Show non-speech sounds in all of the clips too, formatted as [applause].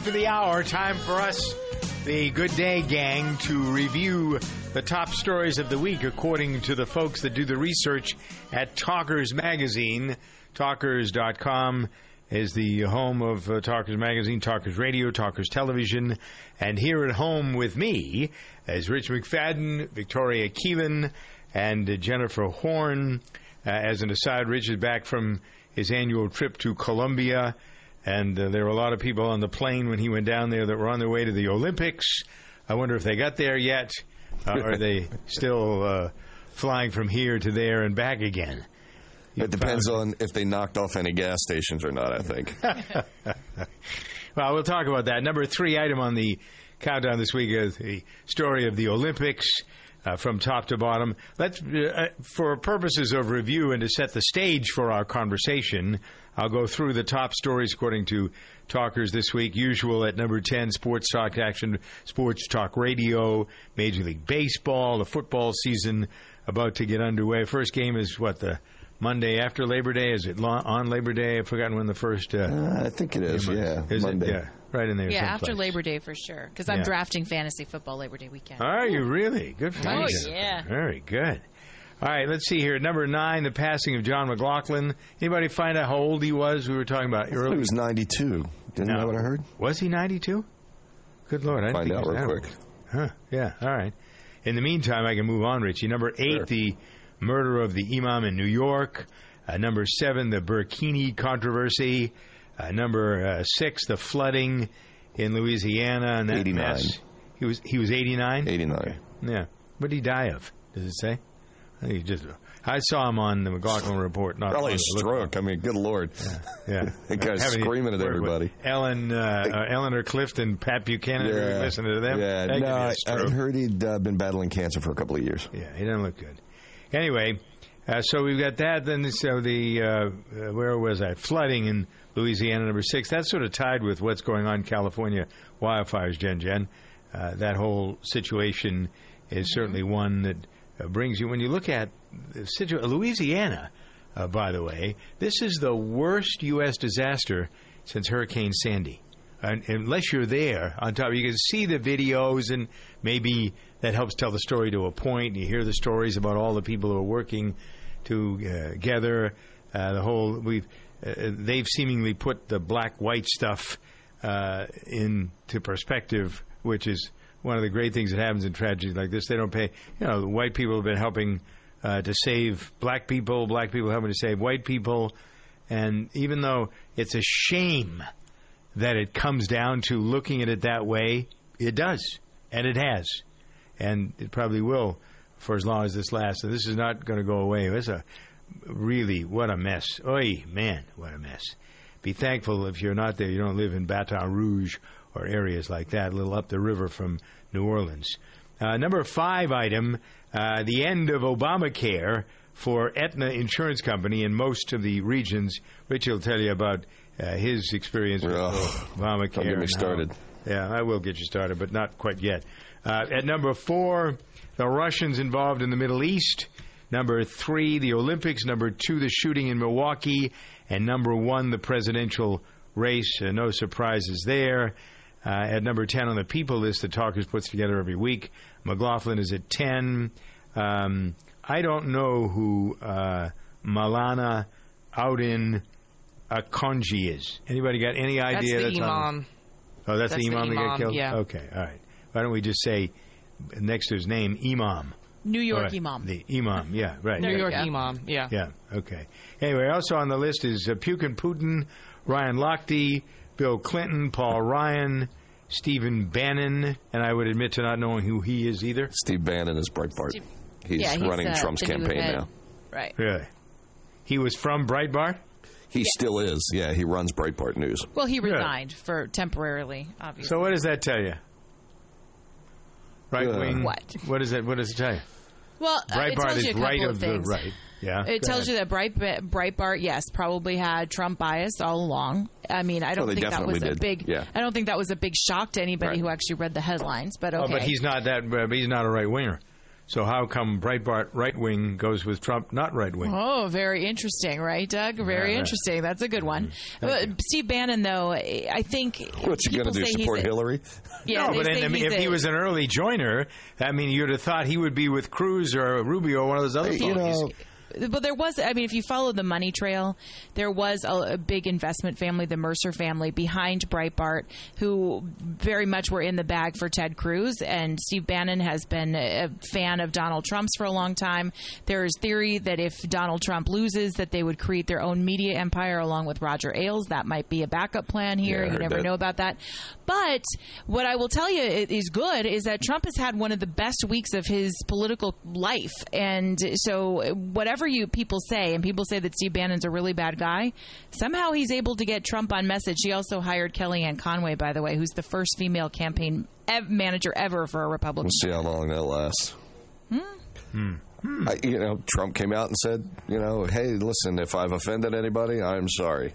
after the hour. Time for us, the Good Day Gang, to review the top stories of the week according to the folks that do the research at Talkers Magazine. Talkers.com is the home of uh, Talkers Magazine, Talkers Radio, Talkers Television. And here at home with me is Rich McFadden, Victoria Keelan, and uh, Jennifer Horn. Uh, as an aside, Rich is back from his annual trip to Colombia. And uh, there were a lot of people on the plane when he went down there that were on their way to the Olympics. I wonder if they got there yet. Uh, are they [laughs] still uh, flying from here to there and back again? You It depends found- on if they knocked off any gas stations or not, I think. [laughs] Well, we'll talk about that. Number three item on the countdown this week is the story of the Olympics uh, from top to bottom. Let's, uh, for purposes of review and to set the stage for our conversation, I'll go through the top stories according to talkers this week. Usual at number 10, Sports Talk Action, Sports Talk Radio, Major League Baseball, the football season about to get underway. First game is what, the Monday after Labor Day? Is it on Labor Day? I've forgotten when the first. Uh, Uh, I think it is, yeah. is Monday. it? Yeah, right in there. Yeah, after someplace. Labor Day for sure. Because I'm Yeah. drafting fantasy football Labor Day weekend. Are you really? Good for Oh, you. Oh, yeah. Very good. All right, let's see here. Number nine, the passing of John McLaughlin. Anybody find out how old he was? We were talking about He earlier. was 92. Didn't No. know what I heard? Was he 92? Good Lord. I didn't Find out real quick. old. Huh. Yeah, all right. In the meantime, I can move on, Richie. Number eight, Sure. the murder of the imam in New York. Uh, number seven, the Burkini controversy. Uh, number uh, six, the flooding in Louisiana. And that 89. mess. He was he was 89? 89. Yeah. What did he die of? Does it say? I he just. I saw him on the McLaughlin report. Not Probably a stroke. I mean, good lord. Yeah, yeah. [laughs] That guy's Having- screaming at everybody. Ellen, uh, uh, Eleanor Clifton, Pat Buchanan. Yeah. Listening to them. Yeah, That no, I, heard he'd uh, been battling cancer for a couple of years. Yeah, he doesn't look good. Anyway, uh, so we've got that. Then so the uh, uh, where was I? Flooding in Louisiana, number six. That's sort of tied with what's going on in California wildfires. Jen, Jen, uh, that whole situation is certainly one that brings you. When you look at situ- Louisiana, uh, by the way, this is the worst U.S. disaster since Hurricane Sandy. And unless you're there on top, you can see the videos, and maybe that helps tell the story to a point. You hear the stories about all the people who are working together. Uh, the whole we've uh, they've seemingly put the black-white stuff uh, into perspective, which is one of the great things that happens in tragedies like this. They don't pay. You know, white people have been helping uh, to save black people, black people helping to save white people, and even though it's a shame that it comes down to looking at it that way, it does, and it has, and it probably will for as long as this lasts. So this is not going to go away. It's a really what a mess. Oi, man, what a mess. Be thankful if you're not there. You don't live in Baton Rouge or areas like that, a little up the river from New Orleans. Uh, number five item: uh, the end of Obamacare for Aetna Insurance Company in most of the regions. Rich will tell you about uh, his experience with. Obamacare. Don't get me and how- started. yeah, I will get you started, but not quite yet. Uh, at number four, the Russians involved in the Middle East. Number three, the Olympics. Number two, the shooting in Milwaukee. And number one, the presidential race. Uh, no surprises there. Uh, at number 10 on the people list that Talkers puts together every week, McLaughlin is at 10. Um, I don't know who uh, Malana Audin Akonji is. Anybody got any idea? That's the on- imam. Oh, that's, That's the the imam that got killed? yeah. Okay, all right. Why don't we just say next to his name, Imam? New York All right, Imam. The Imam, yeah, right. New right. York Yeah. imam. Yeah. Yeah, okay. Anyway, also on the list is uh, Pukin Putin, Ryan Lochte, Bill Clinton, Paul Ryan, Stephen Bannon, and I would admit to not knowing who he is either. Steve Bannon is Breitbart. Steve- He's, yeah, he's running uh, Trump's campaign now. Right. Really? He was from Breitbart? He still is. Yeah, he runs Breitbart News. Well, he Good. resigned for temporarily, obviously. So what does that tell you? Right Uh, wing? What? What does it? What does it tell you? well, uh, it Breitbart tells is you a couple right of of the right. Yeah. It tells you that Bright, Breitbart, yes, probably had Trump bias all along. I mean, I don't Oh, they think that was definitely a big. Yeah. I don't think that was a big shock to anybody Right. who actually read the headlines. But okay, Oh, but he's not that. Uh, he's not a right winger. So how come Breitbart right wing goes with Trump not right wing? Oh, very interesting, right, Doug? Very Yeah. interesting. That's a good one. Mm-hmm. Uh, Steve Bannon, though, I think What's he going to do? Support Hillary? Yeah, no, but say in, I mean, he's if he was an early joiner, I mean, you'd have thought he would be with Cruz or Rubio or one of those other You know, but there was i mean if you follow the money trail there was a, a big investment family the mercer family behind breitbart who very much were in the bag for ted cruz. And steve bannon has been a fan of donald trump's for a long time. There's theory that if donald trump loses that they would create their own media empire along with roger ailes. That might be a backup plan here. Yeah, you never that. know about that. But what i will tell you is good is that trump has had one of the best weeks of his political life. And so whatever you people say and people say that steve bannon's a really bad guy somehow he's able to get trump on message he also hired kellyanne conway by the way who's the first female campaign ev- manager ever for a republican We'll see how long that lasts. Hmm. I, you know, Trump came out and said, you know, hey, listen, if I've offended anybody, I'm sorry.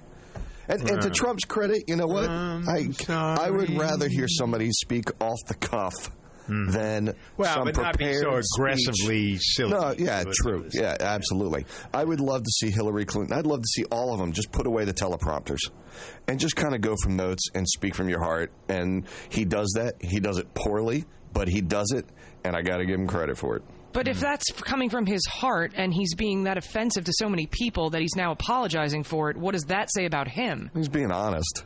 And, and to Trump's credit, you know what? I I would rather hear somebody speak off the cuff than Hmm. Well, some but not be prepared so speech. aggressively silly. No, yeah, true. Yeah, absolutely. I would love to see Hillary Clinton. I'd love to see all of them just put away the teleprompters and just kind of go from notes and speak from your heart. And he does that. He does it poorly, but he does it, and I got to give him credit for it. But if that's coming from his heart and he's being that offensive to so many people that he's now apologizing for it, what does that say about him? He's being honest.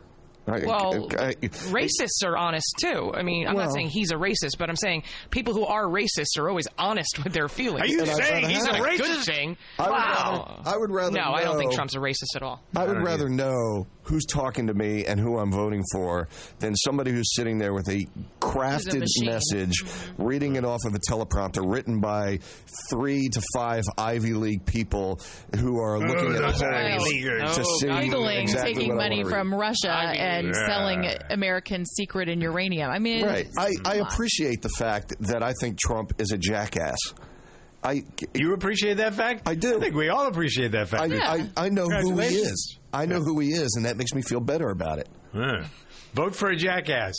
I- Well, I- I- racists are honest too. I mean, I'm Well- not saying he's a racist, but I'm saying people who are racist are always honest with their feelings. Are you And saying he's a have- a good racist? thing? I would wow. rather- I would rather No, I don't think Trump's a racist at all. I would don't rather either. know who's talking to me and who I'm voting for than somebody who's sitting there with a crafted machine. message, mm-hmm. reading it off of a teleprompter written by three to five Ivy League people who are oh, looking at a those poll to Oh, see God. giggling exactly taking what I money wanna read. from russia I and yeah. selling american secret and uranium i mean Right. I, I appreciate the fact that I think Trump is a jackass. I, You appreciate that fact? I do. I think we all appreciate that fact. I, I, I know who he is. I know who he is, and that makes me feel better about it. Huh. Vote for a jackass.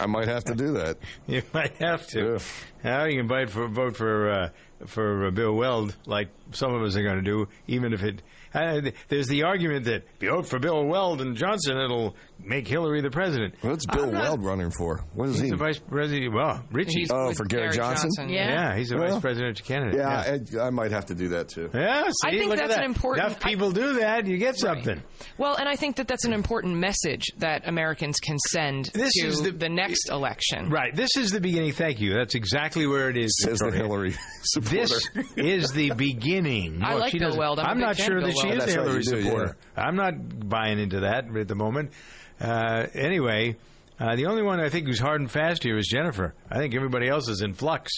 I might have to do that. [laughs] you might have to. Now you can vote for vote for uh, for uh, Bill Weld, like some of us are going to do, even if it. Uh, there's the argument that if you vote for Bill Weld and Johnson, it'll make Hillary the president. What's Bill not- Weld running for? What is He's he? the vice president. Well, Richie. He's Oh, for Gary Johnson? Yeah. yeah, he's the Well, vice presidential candidate. Yeah, I, I might have to do that too. Yeah, see, I think look that's that. an important- Enough people do that, you get something. Well, and I think that that's an important message that Americans can send This to is the- the, next election. Right. This is the beginning. Thank you. That's exactly where it is. Says the Hillary supporter. This is the beginning. I Look, like Bill Weld. I'm, a I'm not sure of that Bill she is a Hillary do, supporter. I'm not buying into that at the moment. Uh, anyway, uh, the only one I think who's hard and fast here is Jennifer. I think everybody else is in flux,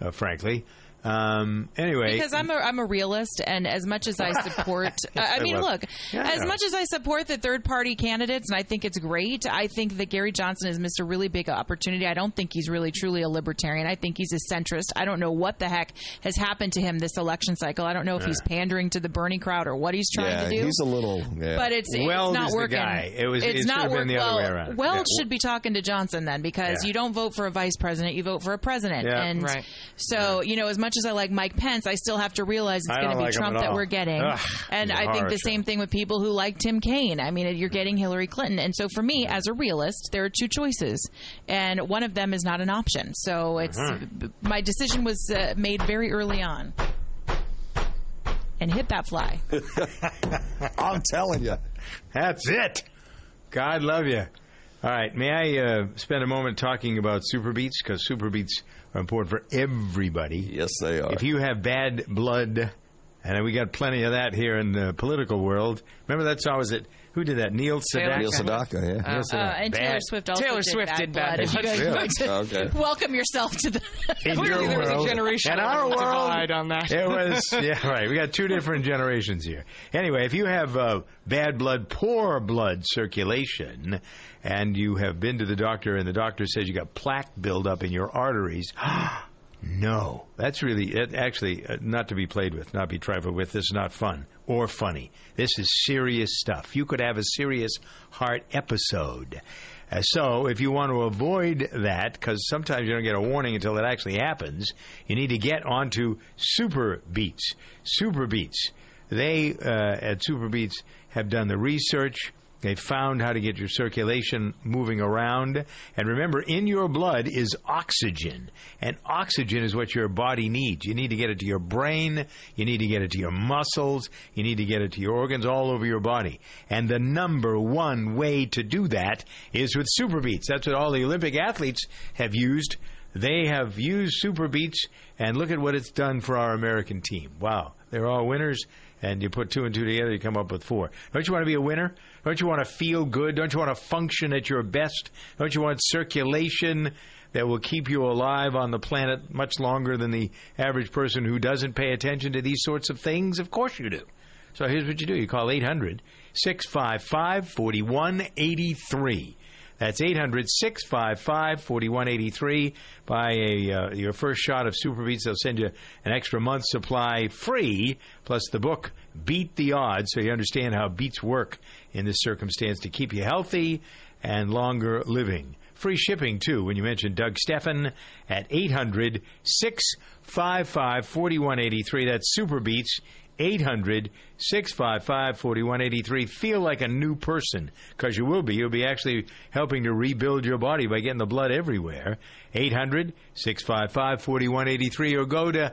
uh, frankly. Um, anyway, because I'm a I'm a realist, and as much as I [laughs] support, [laughs] I I mean, look, Yeah, as much as I support the third party candidates, and I think it's great, I think that Gary Johnson has missed a really big opportunity. I don't think he's really truly a libertarian. I think he's a centrist. I don't know what the heck has happened to him this election cycle. I don't know if he's pandering to the Bernie crowd or what he's trying yeah, to do. he's a little. Yeah. but it's, Weld it's not working. guy. It was- it's it not working. been work- other well. Weld Yeah. should be talking to Johnson then because Yeah. you don't vote for a vice president, you vote for a president. Yeah. And Right. so, you know, as much as I like Mike Pence, I still have to realize it's going to be like Trump that all. we're getting. Ugh, and I think the show. same thing with people who like Tim Kaine. I mean, you're getting Hillary Clinton. And so for me, as a realist, there are two choices. And one of them is not an option. So it's Uh-huh. my decision was uh, made very early on. And hit that fly. [laughs] I'm telling you. That's it. God love you. All right. May I uh, spend a moment talking about super beets because super beets are important for everybody. Yes, they are. If you have bad blood, and we got plenty of that here in the political world. Remember that song? Was it who did that? Neil Sedaka. Neil Sedaka, yeah. Neil Uh, and Taylor Bad- Swift also Taylor did Swift Bad did Bad Blood. If you Blood. guys Really? to Okay. [laughs] welcome yourself to the [laughs] in Clearly your there was a world. generational In our world, divide on that. It was [laughs] yeah right. We got two different generations here. Anyway, if you have uh, bad blood, poor blood circulation, and you have been to the doctor and the doctor says you got plaque buildup in your arteries. [gasps] No, that's really it, actually uh, not to be played with, not be trifled with. This is not fun or funny. This is serious stuff. You could have a serious heart episode. Uh, so, if you want to avoid that, because sometimes you don't get a warning until it actually happens, you need to get onto Super Beets. Super Beets. They uh, at Super Beets have done the research. They found how to get your circulation moving around. And remember, in your blood is oxygen. And oxygen is what your body needs. You need to get it to your brain. You need to get it to your muscles. You need to get it to your organs all over your body. And the number one way to do that is with Super Beets. That's what all the Olympic athletes have used. They have used Super Beets, and look at what it's done for our American team. Wow. They're all winners and you put two and two together, you come up with four. Don't you want to be a winner? Don't you want to feel good? Don't you want to function at your best? Don't you want circulation that will keep you alive on the planet much longer than the average person who doesn't pay attention to these sorts of things? Of course you do. So here's what you do you call 800 655 4183. That's 800 655 4183. Buy a, uh, your first shot of Super Beets. They'll send you an extra month supply free, plus the book Beat the Odds, so you understand how beets work in this circumstance to keep you healthy and longer living. Free shipping, too, when you mention Doug Stephan at 800 655 4183. That's Super Beets. 800 655 4183. Feel like a new person because you will be. You'll be actually helping to rebuild your body by getting the blood everywhere. 800 655 4183 or go to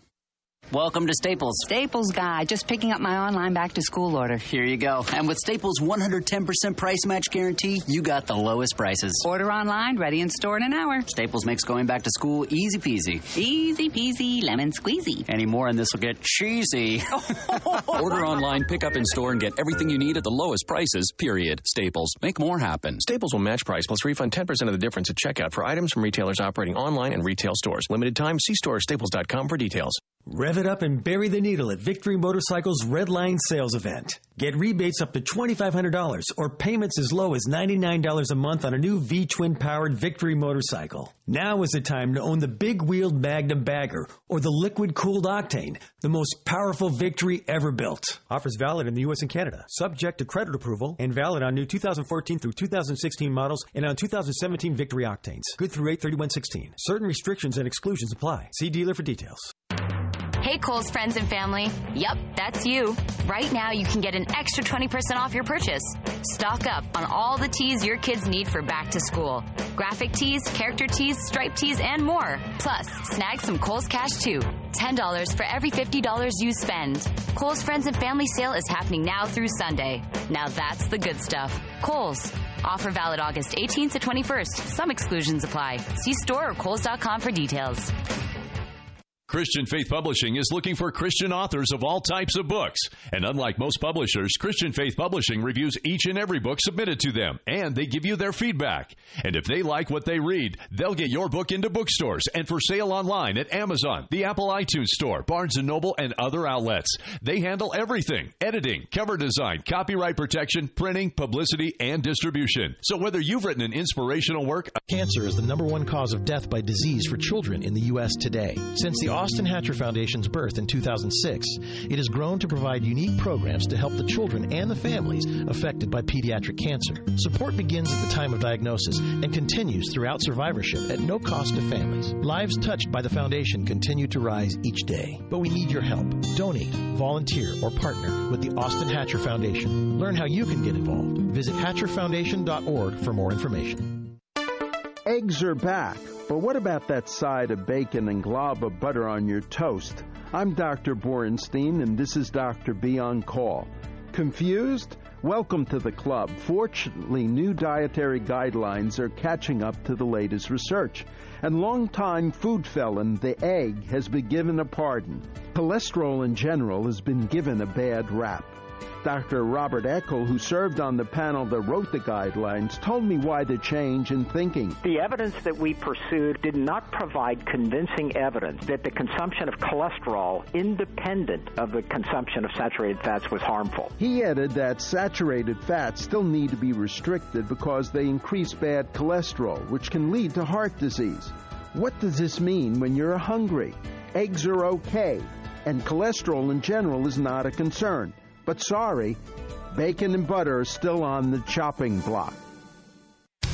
Welcome to Staples. Staples guy, just picking up my online back to school order. Here you go. And with Staples 110% price match guarantee, you got the lowest prices. Order online, ready in store in an hour. Staples makes going back to school easy peasy. Easy peasy, lemon squeezy. Any more and this will get cheesy. [laughs] Order online, pick up in store, and get everything you need at the lowest prices, period. Staples. Make more happen. Staples will match price plus refund 10% of the difference at checkout for items from retailers operating online and retail stores. Limited time. See store staples.com for details. Rev it up and bury the needle at Victory Motorcycles Red Line Sales Event. Get rebates up to $2,500 or payments as low as $99 a month on a new V twin powered Victory motorcycle. Now is the time to own the big wheeled Magnum Bagger or the liquid cooled Octane, the most powerful Victory ever built. Offers valid in the U.S. and Canada, subject to credit approval and valid on new 2014 through 2016 models and on 2017 Victory Octanes. Good through 83116. Certain restrictions and exclusions apply. See dealer for details. Hey, Kohl's friends and family. Yep, that's you. Right now, you can get an extra 20% off your purchase. Stock up on all the tees your kids need for back to school graphic tees, character tees, striped tees, and more. Plus, snag some Kohl's Cash too. $10 for every $50 you spend. Kohl's Friends and Family sale is happening now through Sunday. Now that's the good stuff. Kohl's. Offer valid August 18th to 21st. Some exclusions apply. See store or Kohl's.com for details. Christian Faith Publishing is looking for Christian authors of all types of books. And unlike most publishers, Christian Faith Publishing reviews each and every book submitted to them, and they give you their feedback. And if they like what they read, they'll get your book into bookstores and for sale online at Amazon, the Apple iTunes Store, Barnes & Noble, and other outlets. They handle everything, editing, cover design, copyright protection, printing, publicity, and distribution. So whether you've written an inspirational work... Cancer is the number one cause of death by disease for children in the U.S. today. Since the Austin Hatcher Foundation's birth in 2006, it has grown to provide unique programs to help the children and the families affected by pediatric cancer. Support begins at the time of diagnosis and continues throughout survivorship at no cost to families. Lives touched by the foundation continue to rise each day, but we need your help. Donate, volunteer, or partner with the Austin Hatcher Foundation. Learn how you can get involved. Visit hatcherfoundation.org for more information. Eggs are back. But what about that side of bacon and glob of butter on your toast? I'm Dr. Borenstein, and this is Dr. B on Call. Confused? Welcome to the club. Fortunately, new dietary guidelines are catching up to the latest research. And longtime food felon, the egg, has been given a pardon. Cholesterol in general has been given a bad rap. Dr. Robert Eckel, who served on the panel that wrote the guidelines, told me why the change in thinking. The evidence that we pursued did not provide convincing evidence that the consumption of cholesterol, independent of the consumption of saturated fats, was harmful. He added that saturated fats still need to be restricted because they increase bad cholesterol, which can lead to heart disease. What does this mean when you're hungry? Eggs are okay, and cholesterol in general is not a concern. But sorry, bacon and butter are still on the chopping block.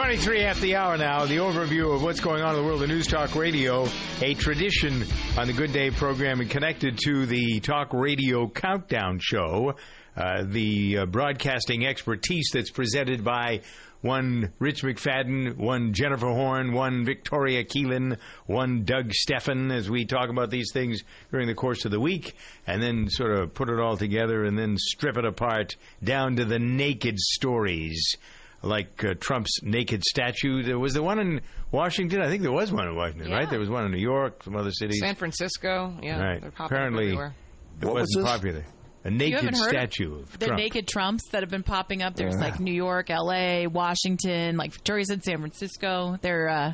Twenty-three after the hour now. The overview of what's going on in the world of News Talk Radio, a tradition on the Good Day program, and connected to the Talk Radio Countdown Show, uh, the uh, broadcasting expertise that's presented by one Rich McFadden, one Jennifer Horn, one Victoria Keelan, one Doug Stephan, as we talk about these things during the course of the week, and then sort of put it all together and then strip it apart down to the naked stories. Like uh, Trump's naked statue. There was the one in Washington. I think there was one in Washington, Yeah. right? There was one in New York, some other cities. San Francisco, yeah, right. they're Apparently, everywhere. it What was wasn't this? popular. A naked haven't heard statue of the Trump. naked Trumps that have been popping up. There's Yeah. like New York, L.A., Washington, like Victoria said, San Francisco. They're uh,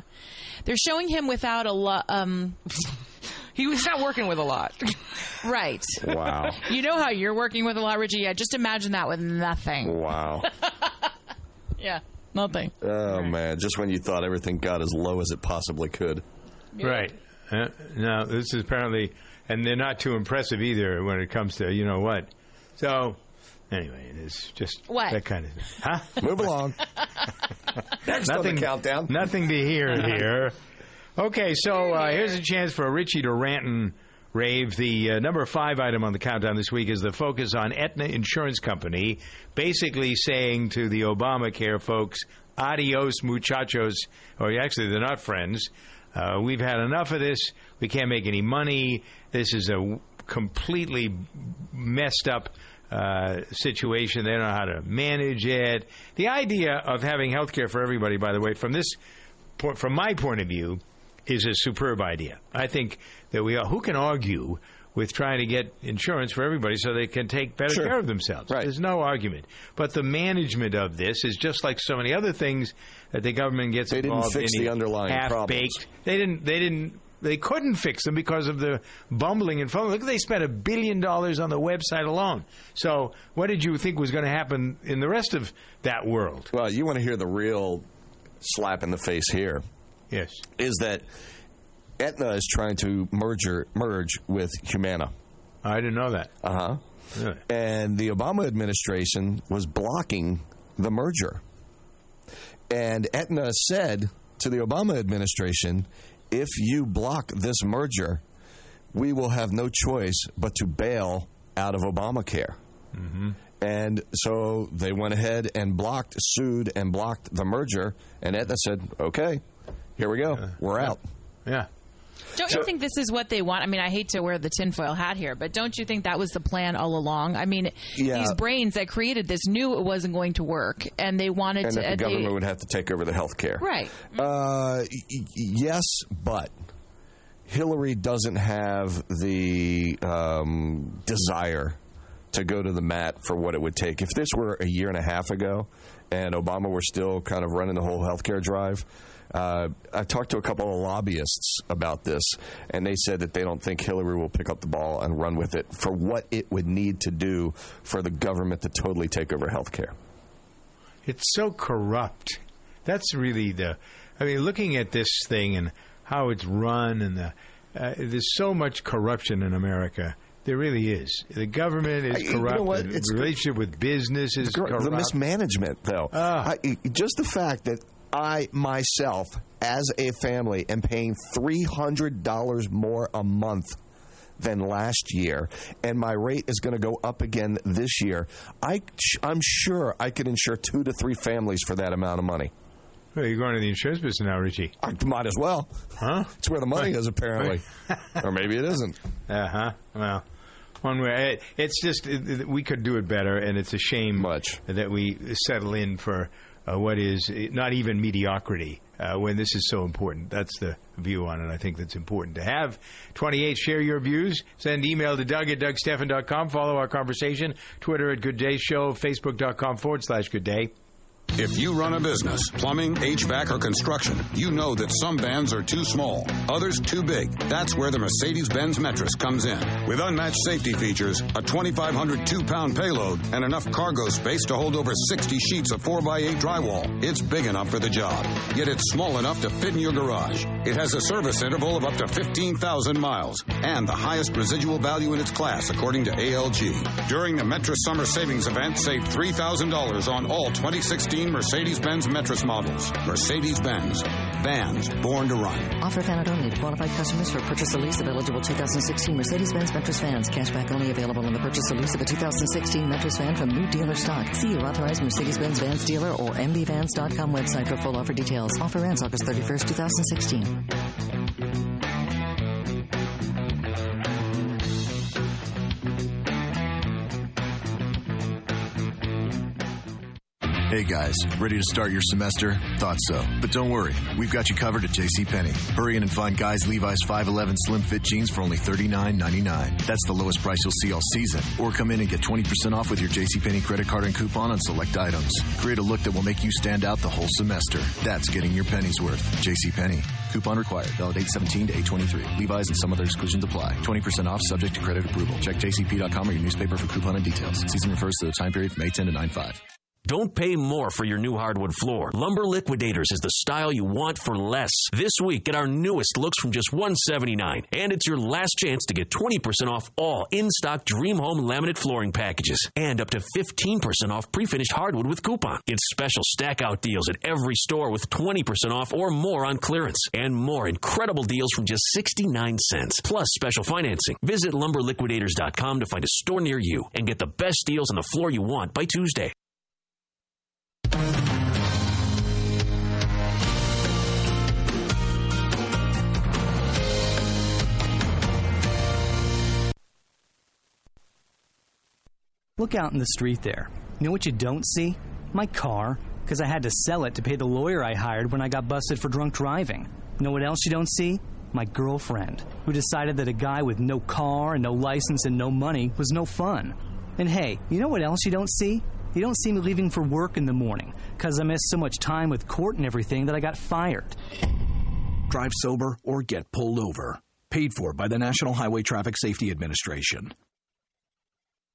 they're showing him without a lot. Um, [laughs] he was not working with a lot, [laughs] right? Wow. You know how you're working with a lot, Richie. Yeah, just imagine that with nothing. Wow. [laughs] Yeah, nothing. Oh man, just when you thought everything got as low as it possibly could. Right. Uh, now, this is apparently, and they're not too impressive either when it comes to, you know what. So, anyway, it's just What? that kind of thing. Huh? [laughs] Move along. [laughs] Next on the nothing, countdown. Nothing to hear [laughs] here. Okay, so uh, here's a chance for Richie to rant and rave. The uh, number five item on the countdown this week is the focus on Aetna Insurance Company, basically saying to the Obamacare folks, adios, muchachos, or actually, they're not friends. Uh, we've had enough of this. We can't make any money. This is a completely messed up uh, situation. They don't know how to manage it. The idea of having health care for everybody, by the way, from this from my point of view, is a superb idea. I think that we are, who can argue with trying to get insurance for everybody so they can take better Sure. care of themselves. Right. There's no argument. But the management of this is just like so many other things that the government gets They didn't fix the underlying half problems. baked. They didn't. They didn't. They couldn't fix them because of the bumbling and fumbling. Look, they spent a billion dollars on the website alone. So, what did you think was going to happen in the rest of that world? Well, you want to hear the real slap in the face here. Yes. Is that Aetna is trying to merger merge with Humana. I didn't know that. Uh huh. Really? And the Obama administration was blocking the merger. And Aetna said to the Obama administration, if you block this merger, we will have no choice but to bail out of Obamacare. Mm-hmm. And so they went ahead and blocked, sued, and blocked the merger. And Aetna said, okay, here we go. We're out. Yeah. Don't you think this is what they want? I mean, I hate to wear the tinfoil hat here, but don't you think that was the plan all along? I mean, Yeah. these brains that created this knew it wasn't going to work, and they wanted and to. that the uh, they- government would have to take over the health care. Right. Uh, y- y- yes, but Hillary doesn't have the um, desire to go to the mat for what it would take. If this were a year and a half ago and Obama were still kind of running the whole healthcare drive, Uh, I've talked to a couple of lobbyists about this, and they said that they don't think Hillary will pick up the ball and run with it for what it would need to do for the government to totally take over health care. It's so corrupt. That's really the. I mean, looking at this thing and how it's run, and the uh, there's so much corruption in America. There really is. The government is I- you know corrupt. what? The It's- relationship with business is corrupt. the mismanagement, though. I, just the fact that I myself, as a family, am paying three hundred dollars more a month than last year, and my rate is going to go up again this year. I, I'm sure I could insure two to three families for that amount of money. Well, you're going to the insurance business now, Richie. I might as well. Huh? It's where the money is, apparently. [laughs] or maybe it isn't. Uh huh. Well, one way. It, it's just it, we could do it better, and it's a shame much that we settle in for uh, what is not even mediocrity uh, when this is so important. That's the view on it. I think that's important to have. Twenty eight. Share your views. Send email to Doug at DougStephan.com. Follow our conversation. Twitter at Good Day Show. Facebook.com forward slash Good Day. If you run a business, plumbing, HVAC, or construction, you know that some vans are too small, others too big. That's where the Mercedes Benz Metris comes in. With unmatched safety features, a 2,500 two pound payload, and enough cargo space to hold over 60 sheets of 4x8 drywall, it's big enough for the job. Yet it's small enough to fit in your garage. It has a service interval of up to 15,000 miles and the highest residual value in its class, according to ALG. During the Metris Summer Savings Event, save $3,000 on all 2016 Mercedes Benz Metris models. Mercedes Benz. Vans born to run. Offer valid only to qualified customers for purchase or lease of eligible 2016 Mercedes-Benz Metris vans. Cashback only available on the purchase or lease of a 2016 Metris van from new dealer stock. See your authorized Mercedes-Benz Vans dealer or mbvans.com website for full offer details. Offer ends August 31st, 2016. Hey guys, ready to start your semester? Thought so. But don't worry, we've got you covered at JCPenney. Hurry in and find guys Levi's 511 slim fit jeans for only $39.99. That's the lowest price you'll see all season. Or come in and get 20% off with your JCPenney credit card and coupon on select items. Create a look that will make you stand out the whole semester. That's getting your pennies worth. JCPenney. Coupon required. Valid 817 to 823. Levi's and some other exclusions apply. 20% off subject to credit approval. Check jcp.com or your newspaper for coupon and details. Season refers to the time period from 810 to 95. Don't pay more for your new hardwood floor. Lumber Liquidators is the style you want for less. This week, get our newest looks from just 179, and it's your last chance to get 20% off all in-stock Dream Home laminate flooring packages, and up to 15% off pre-finished hardwood with coupon. Get special stack-out deals at every store with 20% off or more on clearance, and more incredible deals from just 69 cents, plus special financing. Visit lumberliquidators.com to find a store near you and get the best deals on the floor you want by Tuesday. Look out in the street there. You know what you don't see? My car, because I had to sell it to pay the lawyer I hired when I got busted for drunk driving. Know what else you don't see? My girlfriend, who decided that a guy with no car and no license and no money was no fun. And hey, you know what else you don't see? You don't see me leaving for work in the morning, because I missed so much time with court and everything that I got fired. Drive sober or get pulled over. Paid for by the National Highway Traffic Safety Administration.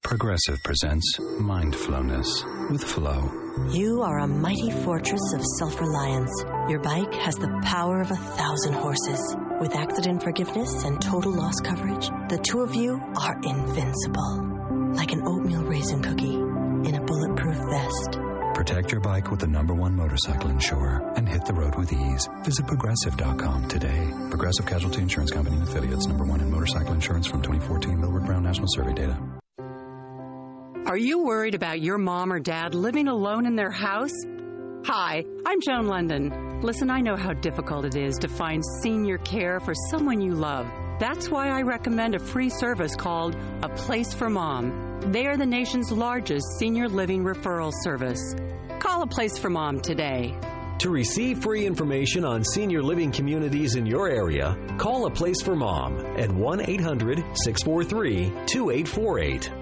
Progressive presents Mindfulness with Flo. You are a mighty fortress of self reliance. Your bike has the power of a thousand horses. With accident forgiveness and total loss coverage, the two of you are invincible. Like an oatmeal raisin cookie in a bulletproof vest. Protect your bike with the number one motorcycle insurer and hit the road with ease. Visit progressive.com today. Progressive Casualty Insurance Company and affiliates, number one in motorcycle insurance from 2014 Millward Brown National Survey data. Are you worried about your mom or dad living alone in their house? Hi, I'm Joan Lunden. Listen, I know how difficult it is to find senior care for someone you love. That's why I recommend a free service called A Place for Mom. They are the nation's largest senior living referral service. Call A Place for Mom today. To receive free information on senior living communities in your area, call A Place for Mom at 1 800 643 2848.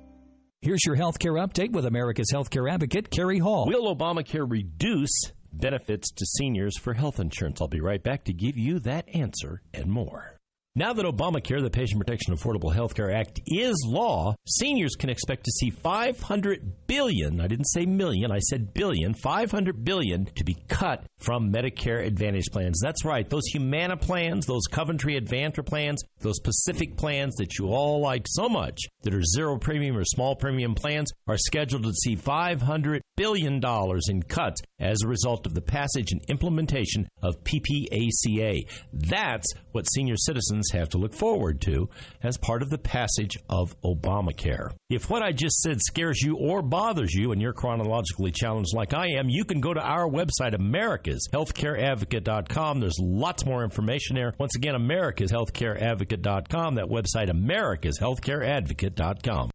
Here's your healthcare update with America's healthcare advocate, Carrie Hall. Will Obamacare reduce benefits to seniors for health insurance? I'll be right back to give you that answer and more. Now that Obamacare, the Patient Protection Affordable Health Care Act, is law, seniors can expect to see 500 billion, I didn't say million, I said billion, 500 billion to be cut from Medicare Advantage plans. That's right, those Humana plans, those Coventry Advantage plans, those Pacific plans that you all like so much that are zero premium or small premium plans are scheduled to see 500 billion dollars in cuts as a result of the passage and implementation of PPACA. That's what senior citizens have to look forward to as part of the passage of Obamacare. If what I just said scares you or bothers you and you're chronologically challenged like I am, you can go to our website, americashealthcareadvocate.com. There's lots more information there. Once again, americashealthcareadvocate.com. That website, americashealthcareadvocate.com.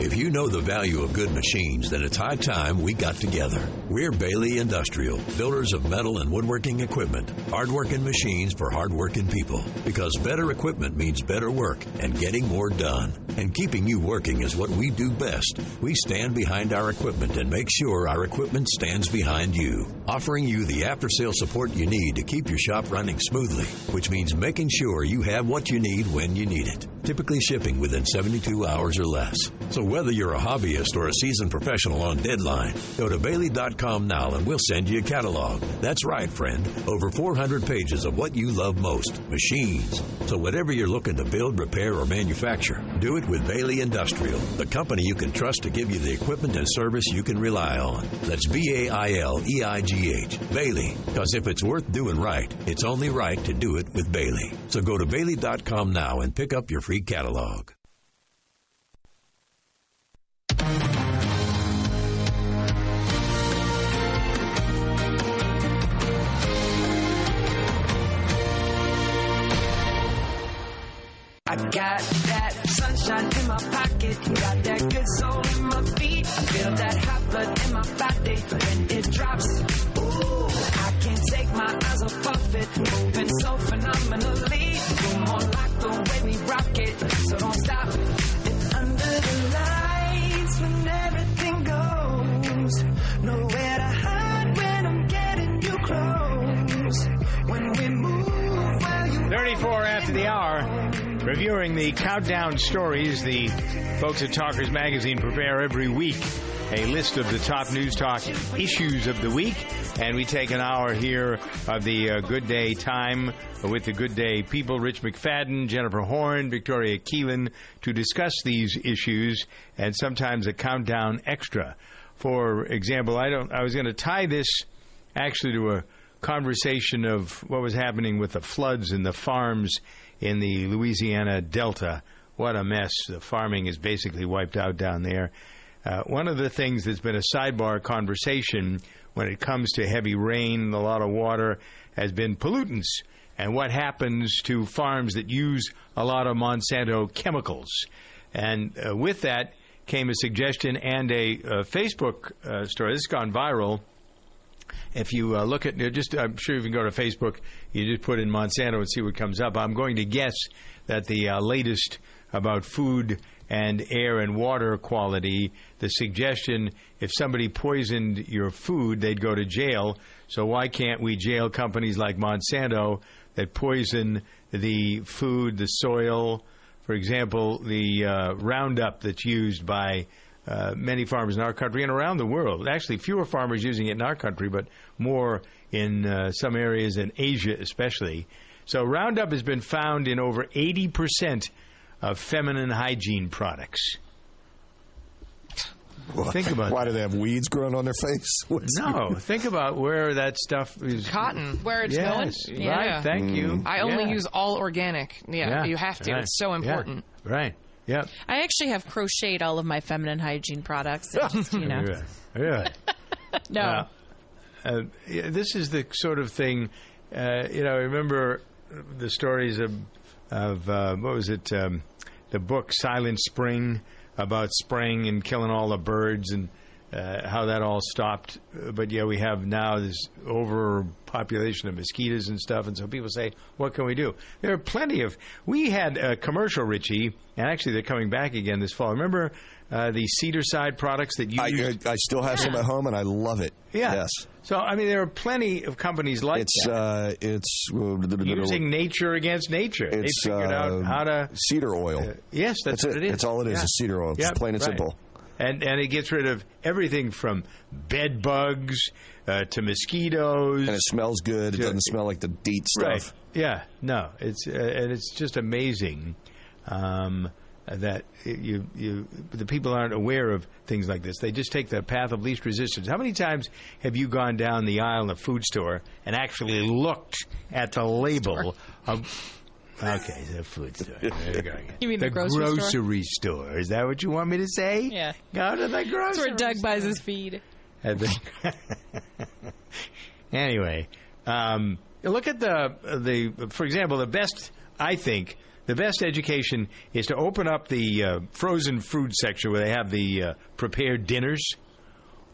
If you know the value of good machines, then it's high time we got together. We're Baileigh Industrial, builders of metal and woodworking equipment, hardworking machines for hardworking people. Because better equipment means better work and getting more done. And keeping you working is what we do best. We stand behind our equipment and make sure our equipment stands behind you, offering you the after sale support you need to keep your shop running smoothly, which means making sure you have what you need when you need it. Typically shipping within 72 hours or less. So whether you're a hobbyist or a seasoned professional on deadline, go to Baileigh.com now and we'll send you a catalog. That's right, friend. Over 400 pages of what you love most machines. So whatever you're looking to build, repair, or manufacture, do it with Baileigh Industrial, the company you can trust to give you the equipment and service you can rely on. That's B A I L E I G H. Baileigh. Because if it's worth doing right, it's only right to do it with Baileigh. So go to Baileigh.com now and pick up your free catalog. I got that sunshine in my pocket, got that good soul 34 after the hour. Reviewing the countdown stories the folks at Talkers Magazine prepare every week. A list of the top news talk issues of the week. And we take an hour here of the uh, Good Day time with the Good Day people, Rich McFadden, Jennifer Horn, Victoria Keelan, to discuss these issues and sometimes a countdown extra. For example, I don't. I was going to tie this actually to a conversation of what was happening with the floods and the farms in the Louisiana Delta. What a mess. The farming is basically wiped out down there. Uh, one of the things that's been a sidebar conversation when it comes to heavy rain and a lot of water has been pollutants and what happens to farms that use a lot of Monsanto chemicals. And uh, with that came a suggestion and a uh, Facebook uh, story. This has gone viral if you uh, look at just, I'm sure you can go to Facebook. You just put in Monsanto and see what comes up. I'm going to guess that the uh, latest about food and air and water quality, the suggestion if somebody poisoned your food, they'd go to jail. So why can't we jail companies like Monsanto that poison the food, the soil? For example, the uh, Roundup that's used by uh, many farmers in our country and around the world. Actually, fewer farmers using it in our country, but more in uh, some areas in Asia, especially. So, Roundup has been found in over 80% of feminine hygiene products. Well, Think about Why do they have weeds growing on their face? [laughs] What's no, think about where that stuff is. Cotton. Where it's yes, going. Right, Yeah. thank you. I only Yeah. use all organic. Yeah, Yeah, you have to. right. It's so Yeah, important. Right. Yep. I actually have crocheted all of my feminine hygiene products. just, you know, [laughs] Really? Really? [laughs] no. Uh, uh, this is the sort of thing, uh, you know. I remember the stories of of uh, what was it? Um, the book Silent Spring about spraying and killing all the birds and uh, how that all stopped. Uh, But yeah, we have now this overpopulation of mosquitoes and stuff, and so people say, "What can we do?" There are plenty of. We had a commercial, Richie, and actually they're coming back again this fall. Remember uh, the Cedarcide products that you I, used? I still have some at home, and I love it. Yeah. Yes. So I mean, there are plenty of companies like It's that. uh, it's using nature against nature. It's they figured uh, out how to. cedar oil. Yes, that's, That's it. it is. That's all it is, Yeah. is cedar oil. It's Yep, plain and right. simple. And and it gets rid of everything from bed bugs uh, to mosquitoes. And it smells good. It doesn't smell like the DEET stuff. Right. Yeah. No. It's uh, and it's just amazing um, that you you the people aren't aware of things like this. They just take the path of least resistance. How many times have you gone down the aisle in a food store and actually looked at the label of? Okay, the food store. There you go again. You mean the grocery store? grocery store? Is that what you want me to say? Yeah. Go to the That's grocery where Doug buys his feed. [laughs] anyway, um, look at the the for example, the best I think the best education is to open up the uh, frozen food section where they have the uh, prepared dinners.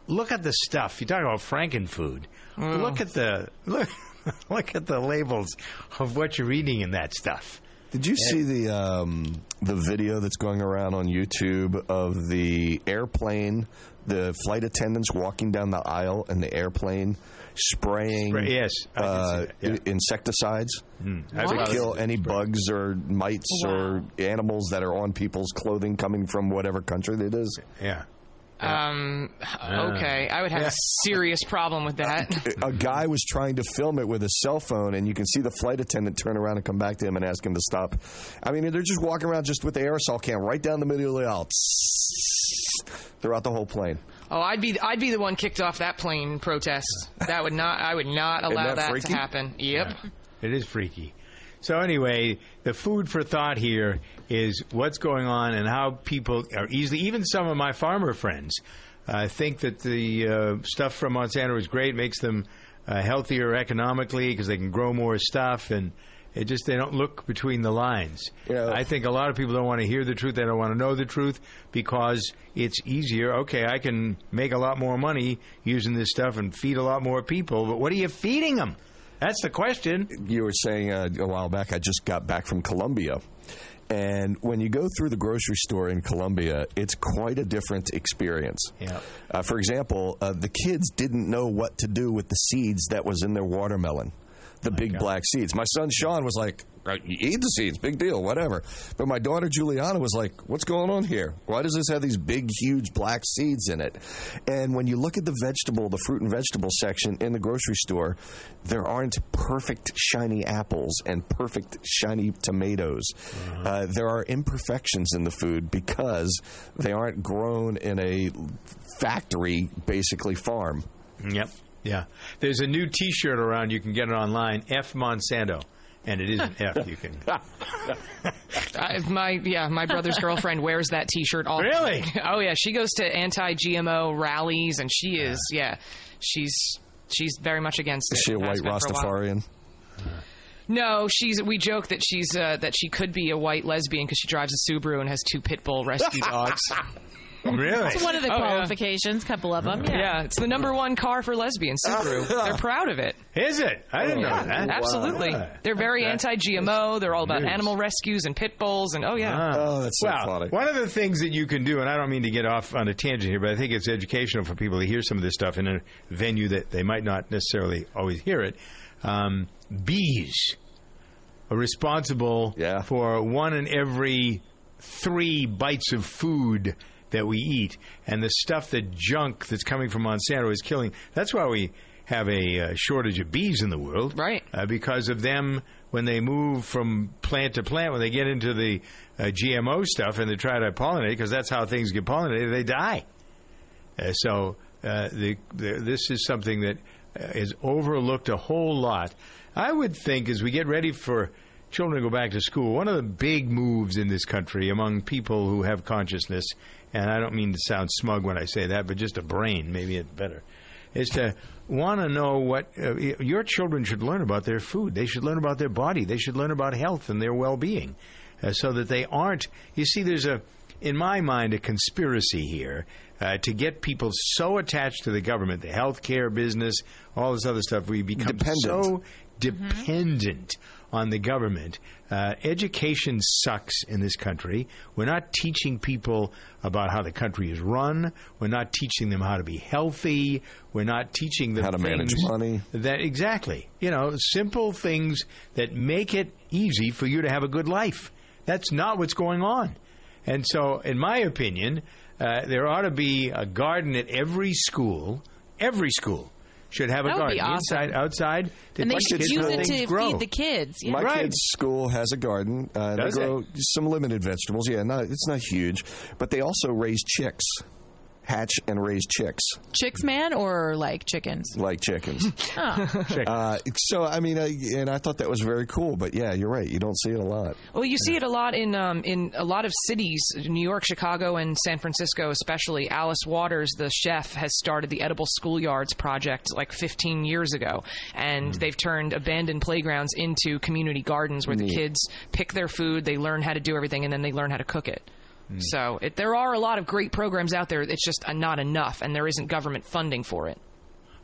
Look at the stuff. You talk about Frankenfood. Mm. Look at the look, [laughs] look at the labels of what you're eating in that stuff. Did you see the um, the video that's going around on YouTube of the airplane, the flight attendants walking down the aisle and the airplane, spraying Spray- yes, uh, yeah. insecticides I to kill that. any bugs or mites or animals that are on people's clothing coming from whatever country it is. Yeah. Um. Okay, I would have yeah. a serious problem with that. [laughs] a guy was trying to film it with his cell phone, and you can see the flight attendant turn around and come back to him and ask him to stop. I mean, they're just walking around just with the aerosol can right down the middle of the aisle throughout the whole plane. Oh, I'd be I'd be the one kicked off that plane protest. That would not I would not Isn't allow that that, to happen. Yep. It is freaky. So anyway, the food for thought here is what's going on and how people are easily. Even some of my farmer friends uh, think that the uh, stuff from Monsanto is great, makes them uh, healthier economically because they can grow more stuff, and it just they don't look between the lines. I think a lot of people don't want to hear the truth; they don't want to know the truth because it's easier. Okay, I can make a lot more money using this stuff and feed a lot more people, but what are you feeding them? That's the question. You were saying uh, a while back, I just got back from Colombia. And when you go through the grocery store in Colombia, it's quite a different experience. Yeah. Uh, for example, uh, the kids didn't know what to do with the seeds that was in their watermelon, the big black seeds. My son Sean was like, "Right, "You eat the seeds, big deal, whatever." But my daughter Juliana was like, "What's going on here? Why does this have these big, huge black seeds in it?" And when you look at the vegetable, the fruit and vegetable section in the grocery store, there aren't perfect shiny apples and perfect shiny tomatoes. Uh, there are imperfections in the food because they aren't grown in a factory, basically farm. Yep. Yeah. There's a new T-shirt around. You can get it online. F Monsanto, and it is an F. You can. [laughs] I, my yeah, my brother's girlfriend wears that T-shirt all. Really? [laughs] Oh yeah, she goes to anti-GMO rallies, and she is yeah, she's she's very much against it. Is she a white been for a while. Rastafarian? No, she's. We joke that she's uh, that she could be a white lesbian because she drives a Subaru and has two pit bull rescue dogs. [laughs] Really? It's one of the Oh, yeah. qualifications, couple of them. Yeah. Yeah, it's the number one car for lesbians, Subaru. [laughs] They're proud of it. Is it? I didn't Yeah, know that. Absolutely. Wow. They're very Okay. anti-GMO. They're all about News. animal rescues and pit bulls and oh yeah. Ah. well, One of the things that you can do, and I don't mean to get off on a tangent here, but I think it's educational for people to hear some of this stuff in a venue that they might not necessarily always hear it. Um, bees are responsible for one in every three bites of food that we eat, and the stuff, the junk that's coming from Monsanto is killing. That's why we have a uh, shortage of bees in the world, right? Uh, because of them when they move from plant to plant, when they get into the uh, GMO stuff and they try to pollinate, because that's how things get pollinated, they die. Uh, so uh, the, the, this is something that uh, is overlooked a whole lot. I would think as we get ready for children to go back to school. One of the big moves in this country among people who have consciousness, and I don't mean to sound smug when I say that, but just a brain, maybe it's better, is to want to know what uh, your children should learn about their food. They should learn about their body. They should learn about health and their well-being, uh, so that they aren't. You see, there's a, in my mind, a conspiracy here uh, to get people so attached to the government, the healthcare business, all this other stuff. We become so dependent on the government. Uh, education sucks in this country. We're not teaching people about how the country is run. We're not teaching them how to be healthy. We're not teaching them How to manage money. That exactly, you know, simple things that make it easy for you to have a good life. That's not what's going on. And so, in my opinion, uh, there ought to be a garden at every school. Every school should have a That garden, awesome. inside, outside. And they should use it to grow. feed the kids. Yeah. My Right. kid's school has a garden. Uh, Does they it? grow some limited vegetables. Yeah, not, it's not huge, but they also raise chicks, hatch and raise chicks Chicks, man, or like chickens? like chickens. [laughs] Oh. uh, so I mean, uh, and I thought that was very cool. But yeah, you're right. You don't see it a lot. Well, you see it a lot in um, in a lot of cities, New York, Chicago, and San Francisco, especially. Alice Waters, the chef, has started the Edible Schoolyards project like 15 years ago, and they've turned abandoned playgrounds into community gardens where the kids pick their food, they learn how to do everything, and then they learn how to cook it. So it, there are a lot of great programs out there. It's just uh, not enough, and there isn't government funding for it.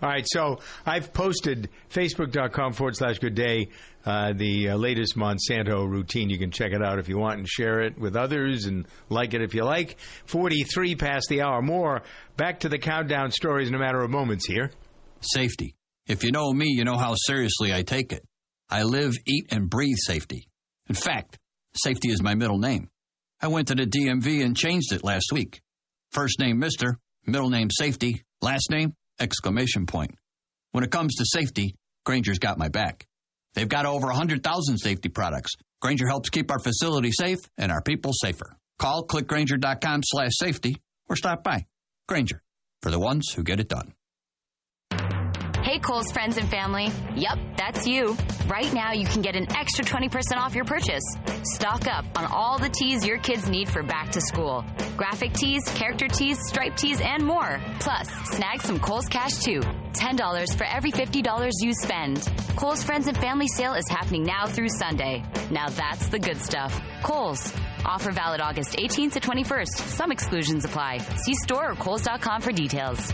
All right, so I've posted facebook.com forward slash good day, uh, the uh, latest Monsanto routine. You can check it out if you want and share it with others and like it if you like. 43 past the hour. More. Back to the countdown stories in a matter of moments here. Safety. If you know me, you know how seriously I take it. I live, eat, and breathe safety. In fact, safety is my middle name. I went to the DMV and changed it last week. First name Mr., middle name Safety, last name exclamation point. When it comes to safety, Grainger's got my back. They've got over 100,000 safety products. Grainger helps keep our facility safe and our people safer. Call clickgrainger.com slash safety or stop by. Grainger, for the ones who get it done. Hey, Kohl's friends and family. Yep, that's you. Right now, you can get an extra 20% off your purchase. Stock up on all the tees your kids need for back to school graphic tees, character tees, striped tees, and more. Plus, snag some Kohl's Cash too. $10 for every $50 you spend. Kohl's Friends and Family sale is happening now through Sunday. Now that's the good stuff. Kohl's. Offer valid August 18th to 21st. Some exclusions apply. See store or Kohl's.com for details.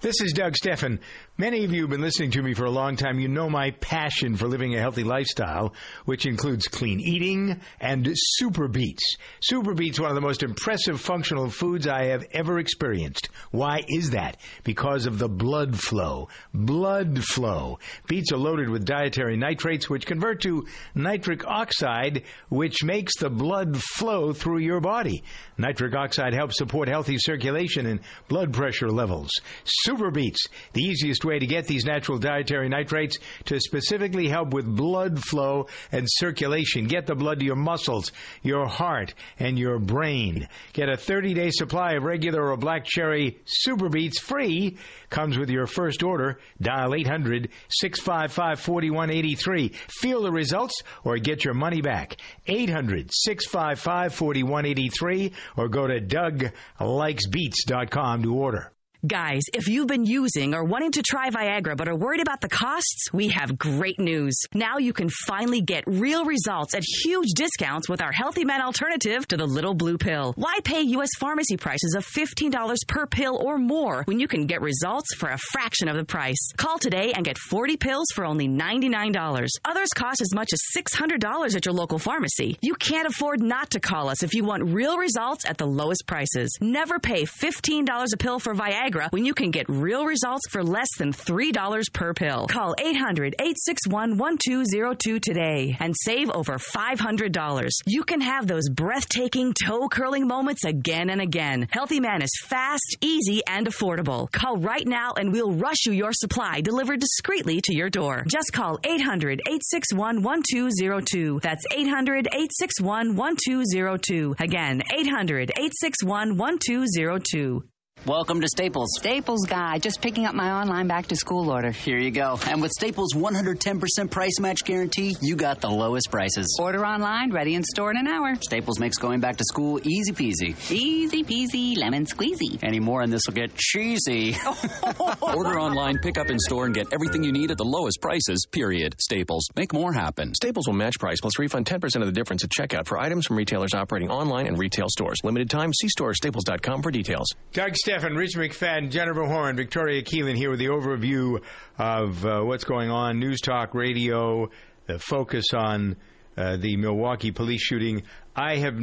This is Doug Stephan. Many of you have been listening to me for a long time. You know my passion for living a healthy lifestyle, which includes clean eating and Super Beets. Super Beets, one of the most impressive functional foods I have ever experienced. Why is that? Because of the blood flow. Blood flow. Beets are loaded with dietary nitrates, which convert to nitric oxide, which makes the blood flow through your body. Nitric oxide helps support healthy circulation and blood pressure levels. Super Beets, the easiest way to get these natural dietary nitrates to specifically help with blood flow and circulation. Get the blood to your muscles, your heart, and your brain. Get a 30 day supply of regular or black cherry Super Beets free. Comes with your first order. Dial 800 655 4183. Feel the results or get your money back. 800 655 4183 or go to DougLikesBeets.com to order. Guys, if you've been using or wanting to try Viagra but are worried about the costs, we have great news. Now you can finally get real results at huge discounts with our Healthy Men alternative to the little blue pill. Why pay U.S. pharmacy prices of $15 per pill or more when you can get results for a fraction of the price? Call today and get 40 pills for only $99. Others cost as much as $600 at your local pharmacy. You can't afford not to call us if you want real results at the lowest prices. Never pay $15 a pill for Viagra when you can get real results for less than $3 per pill. Call 800 861 1202 today and save over $500. You can have those breathtaking, toe curling moments again and again. Healthy Man is fast, easy, and affordable. Call right now and we'll rush you your supply delivered discreetly to your door. Just call 800 861 1202. That's 800 861 1202. Again, 800 861 1202. Welcome to Staples. Staples guy, just picking up my online back to school order. Here you go. And with Staples 110% price match guarantee, you got the lowest prices. Order online, ready in store in an hour. Staples makes going back to school easy peasy. Easy peasy, lemon squeezy. Any more and this will get cheesy. [laughs] Order online, pick up in store, and get everything you need at the lowest prices, period. Staples. Make more happen. Staples will match price plus refund 10% of the difference at checkout for items from retailers operating online and retail stores. Limited time. See store staples.com for details. Doug Stephan, Rich McFadden, Jennifer Horn, Victoria Keelan here with the overview of uh, what's going on. News Talk Radio, the focus on uh, the Milwaukee police shooting. I have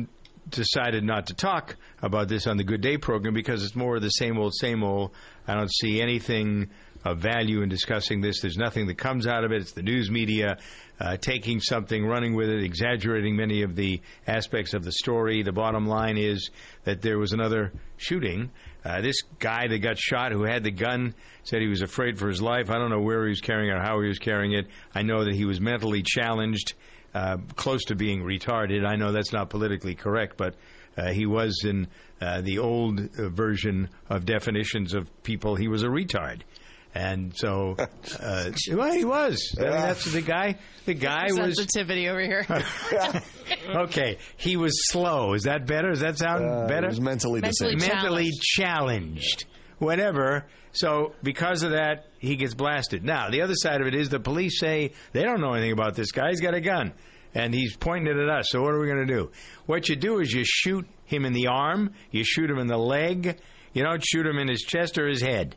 decided not to talk about this on the Good Day program because it's more of the same old, same old. I don't see anything of value in discussing this. There's nothing that comes out of it. It's the news media uh, taking something, running with it, exaggerating many of the aspects of the story. The bottom line is that there was another shooting. Uh, this guy that got shot who had the gun said he was afraid for his life. I don't know where he was carrying it or how he was carrying it. I know that he was mentally challenged, uh, close to being retarded. I know that's not politically correct, but uh, he was in uh, the old uh, version of definitions of people. He was a retard. And so, [laughs] uh, well, he was. I mean, that's the guy. The guy was sensitivity over here. [laughs] okay. He was slow. Is that better? Does that sound Uh, better? he was mentally Mentally disabled. mentally challenged. Whatever. So because of that, he gets blasted. Now the other side of it is the police say they don't know anything about this guy. He's got a gun, and he's pointing it at us. So what are we going to do? What you do is you shoot him in the arm. You shoot him in the leg. You don't shoot him in his chest or his head.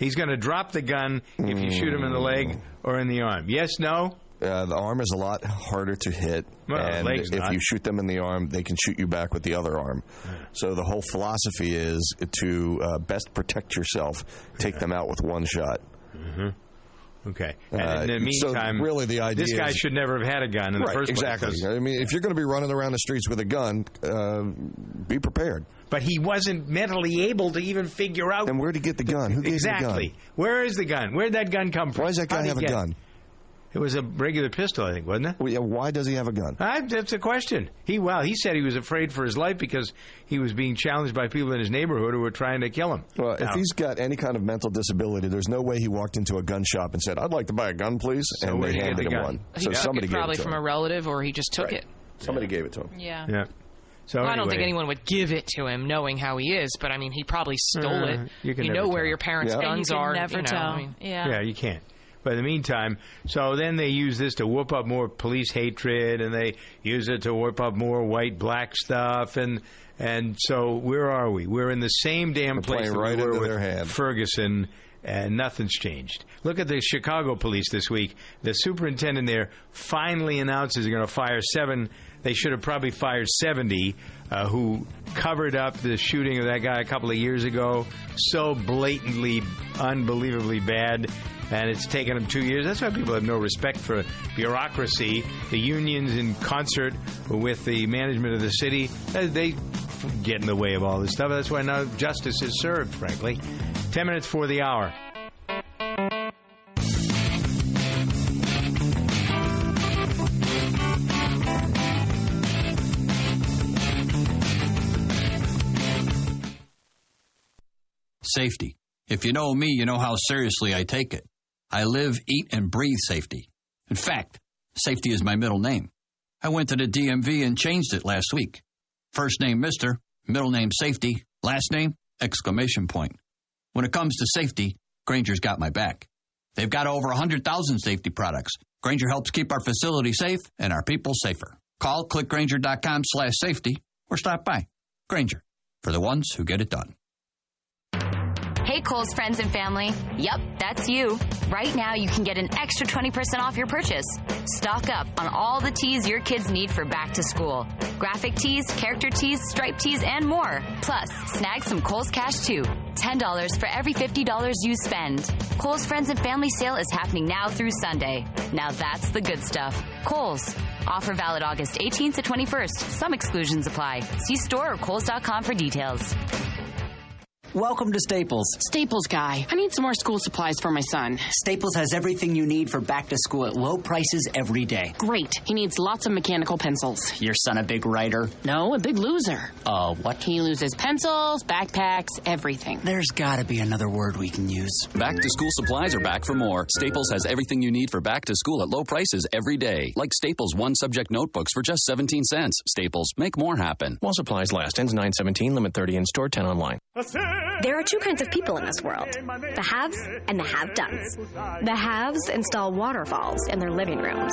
He's going to drop the gun if you shoot him in the leg or in the arm. Yes, no. Uh, the arm is a lot harder to hit, Well, and leg's if not. you shoot them in the arm, they can shoot you back with the other arm. So the whole philosophy is to uh, best protect yourself, take them out with one shot. Mm-hmm. Okay. And Uh, in the so meantime, really the idea this guy is- should never have had a gun in right, the first exactly. place. 'cause- I mean, if you're going to be running around the streets with a gun, uh, be prepared. But he wasn't mentally able to even figure out. And where'd he get the gun? Who gave him the gun? exactly? Where is the gun? Where'd that gun come from? Why does that guy How'd have a gun? it? Gun? It was a regular pistol, I think, wasn't it? Well, yeah, why does he have a gun? I, that's a question. He well, he said he was afraid for his life because he was being challenged by people in his neighborhood who were trying to kill him. Well, if he's got any kind of mental disability, there's no way he walked into a gun shop and said, "I'd like to buy a gun, please," So and where'd they he get handed the him gun? one. He So took somebody it gave probably it to from him. a relative, or he just took Right. it. Somebody gave it to him. Yeah. yeah. So Well, I don't think anyone would give it to him, knowing how he is. But I mean, he probably stole Uh, it. you can know never where tell. your parents' Yeah. And you can are. never you know, tell. I mean, yeah. Yeah, you can't. But in the meantime, so then they use this to whoop up more police hatred, and they use it to whoop up more white black stuff, and and so where are we? We're in the same damn We're place that right we were with. Ferguson, and nothing's changed. Look at the Chicago police this week. The superintendent there finally announces they're going to fire seven. They should have probably fired seventy. Uh, who covered up the shooting of that guy a couple of years ago so blatantly, unbelievably bad and it's taken them two years. That's why people have no respect for bureaucracy. The unions, in concert with the management of the city, uh, they get in the way of all this stuff. That's why no justice is served, frankly. Ten minutes for the hour. Safety. If you know me, you know how seriously I take it. I live, eat, and breathe safety. In fact, safety is my middle name. I went to the DMV and changed it last week. First name Mr., middle name Safety, last name exclamation point. When it comes to safety, Grainger's got my back. They've got over 100,000 safety products. Grainger helps keep our facility safe and our people safer. Call clickgrainger.com slash safety or stop by. Grainger, for the ones who get it done. Kohl's friends and family. Yep, that's you. Right now, you can get an extra 20% off your purchase. Stock up on all the tees your kids need for back to school graphic tees, character tees, striped tees, and more. Plus, snag some Kohl's Cash too. $10 for every $50 you spend. Kohl's Friends and Family sale is happening now through Sunday. Now that's the good stuff. Kohl's. Offer valid August 18th to 21st. Some exclusions apply. See store or Kohl's.com for details. Welcome to Staples. Staples guy, I need some more school supplies for my son. Staples has everything you need for back to school at low prices every day. Great. He needs lots of mechanical pencils. Your son a big writer? No, a big loser. Uh, what? He loses pencils, backpacks, everything. There's gotta be another word we can use. Back to school supplies are back for more. Staples has everything you need for back to school at low prices every day. Like Staples one subject notebooks for just 17 cents. Staples, make more happen. While supplies last. Ends 917, limit 30 in store, 10 online. There are two kinds of people in this world the haves and the have dones. The haves install waterfalls in their living rooms.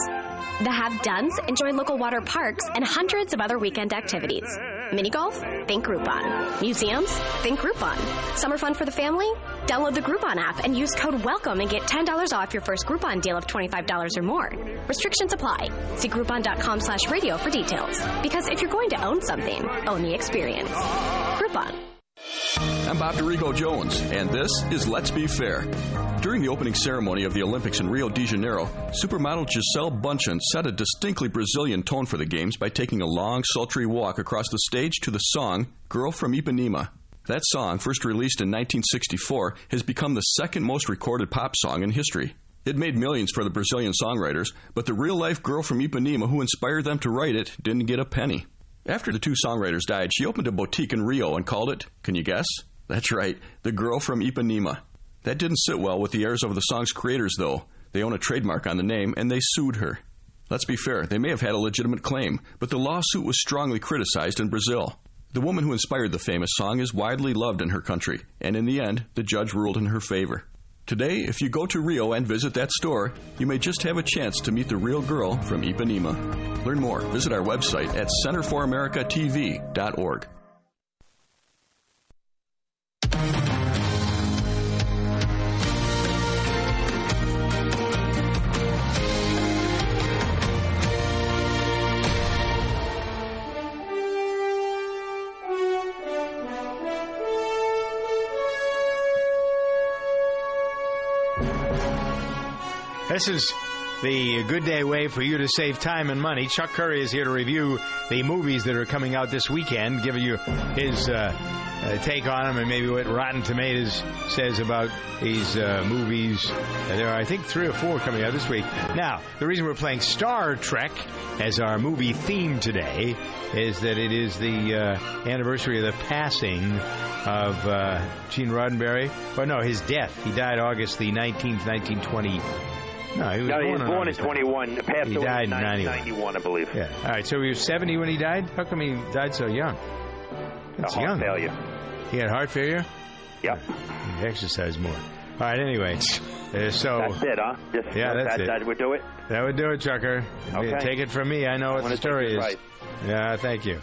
The have dones enjoy local water parks and hundreds of other weekend activities. Mini golf? Think Groupon. Museums? Think Groupon. Summer fun for the family? Download the Groupon app and use code WELCOME and get $10 off your first Groupon deal of $25 or more. Restrictions apply. See Groupon.com slash radio for details. Because if you're going to own something, own the experience. Groupon. I'm Bob Dorigo Jones, and this is Let's Be Fair. During the opening ceremony of the Olympics in Rio de Janeiro, supermodel Gisele Bundchen set a distinctly Brazilian tone for the Games by taking a long, sultry walk across the stage to the song Girl from Ipanema. That song, first released in 1964, has become the second most recorded pop song in history. It made millions for the Brazilian songwriters, but the real life girl from Ipanema who inspired them to write it didn't get a penny. After the two songwriters died, she opened a boutique in Rio and called it, can you guess? That's right, The Girl from Ipanema. That didn't sit well with the heirs of the song's creators, though. They own a trademark on the name, and they sued her. Let's be fair, they may have had a legitimate claim, but the lawsuit was strongly criticized in Brazil. The woman who inspired the famous song is widely loved in her country, and in the end, the judge ruled in her favor. Today, if you go to Rio and visit that store, you may just have a chance to meet the real girl from Ipanema. Learn more. Visit our website at centerforamericatv.org. This is the good day way for you to save time and money. Chuck Curry is here to review the movies that are coming out this weekend, giving you his uh, uh, take on them and maybe what Rotten Tomatoes says about these uh, movies. there are, I think, three or four coming out this week. Now, the reason we're playing Star Trek as our movie theme today is that it is the uh, anniversary of the passing of uh, Gene Roddenberry. Well, no, his death. He died August the 19th, 1920. No, he was no, born, he was born in August 21. Passed He away died in in 91. I believe. Yeah. All right. So he was 70 when he died. How come he died so young? That's heart young. failure. He had heart failure. Yep. He exercised more. All right. Anyway, uh, so That's it, huh? Just, Yeah, that's that, it. That would do it. that would do it, Chucker. Okay. Take it from me. I know what the story is. it Yeah. Thank you.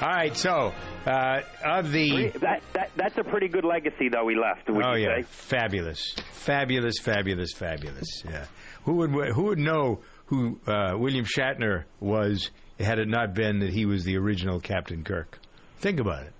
All right. So uh, of the That, that that's a pretty good legacy, though. we left. Oh you yeah, say? fabulous, fabulous, fabulous, fabulous. Yeah, who would who would know who uh, William Shatner was had it not been that he was the original Captain Kirk? Think about it.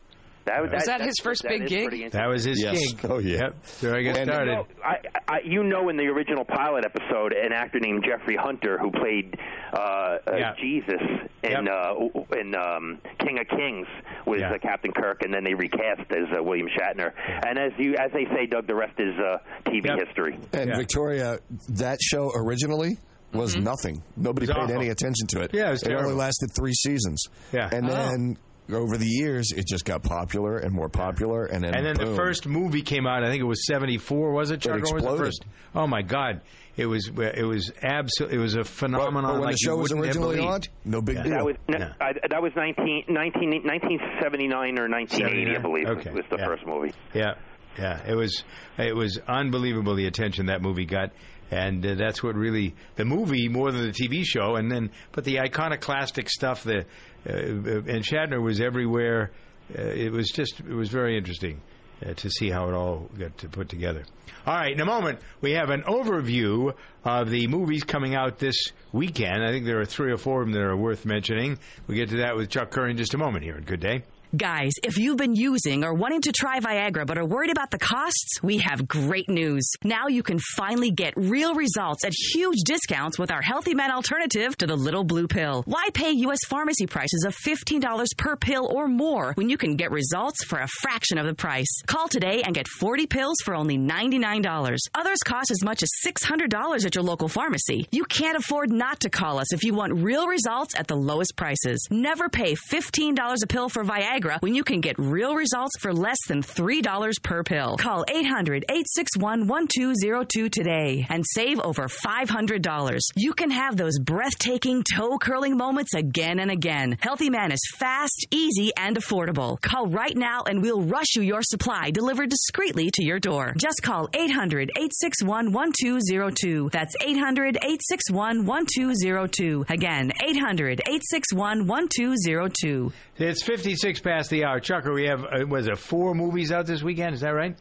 That, Was that his first big is gig? That was his Yes. gig. Oh, yeah. Yep. So I get You started. know, I, I, you know, in the original pilot episode, an actor named Jeffrey Hunter, who played uh, uh, Yeah. Jesus in uh, in um, King of Kings, was Yeah. uh, Captain Kirk, and then they recast as uh, William Shatner. And as you as they say, Doug, the rest is uh, TV history. And Victoria, that show originally was nothing. Nobody paid awful. any attention to it. Yeah, it was only terrible. lasted three seasons. Yeah. And Oh. then over the years, it just got popular and more popular. And then, And then the first movie came out. I think it was '74. Was it? Chuck? Or was the exploded. first? Oh my God! It was. It was absolutely. It was a phenomenon. But when like the show was originally on, no big Yeah. deal. That was Yeah. I, that was 19, 19, 1979 or 1980, I believe, Okay. was the Yeah. first movie. Yeah, yeah. It was it was unbelievable the attention that movie got, and uh, that's what really the movie more than the TV show, and then but the iconoclastic stuff. The uh, and Shatner was everywhere. Uh, it was just it was very interesting uh, to see how it all got to put together. All right, in a moment we have an overview of the movies coming out this weekend. I think there are three or four of them that are worth mentioning. We will get to that with Chuck Curry in just a moment here. Good day. Guys, if you've been using or wanting to try Viagra but are worried about the costs, we have great news. Now you can finally get real results at huge discounts with our Healthy Men alternative to the little blue pill. Why pay U.S. pharmacy prices of $15 per pill or more when you can get results for a fraction of the price? Call today and get 40 pills for only $99. Others cost as much as $600 at your local pharmacy. You can't afford not to call us if you want real results at the lowest prices. Never pay $15 a pill for Viagra when you can get real results for less than $3 per pill. Call 800 861 1202 today and save over $500. You can have those breathtaking, toe curling moments again and again. Healthy Man is fast, easy, and affordable. Call right now and we'll rush you your supply delivered discreetly to your door. Just call 800 861 1202. That's 800 861 1202. Again, 800 861 1202. It's 56 past the hour. Chucker, we have, uh, was it four movies out this weekend? Is that right?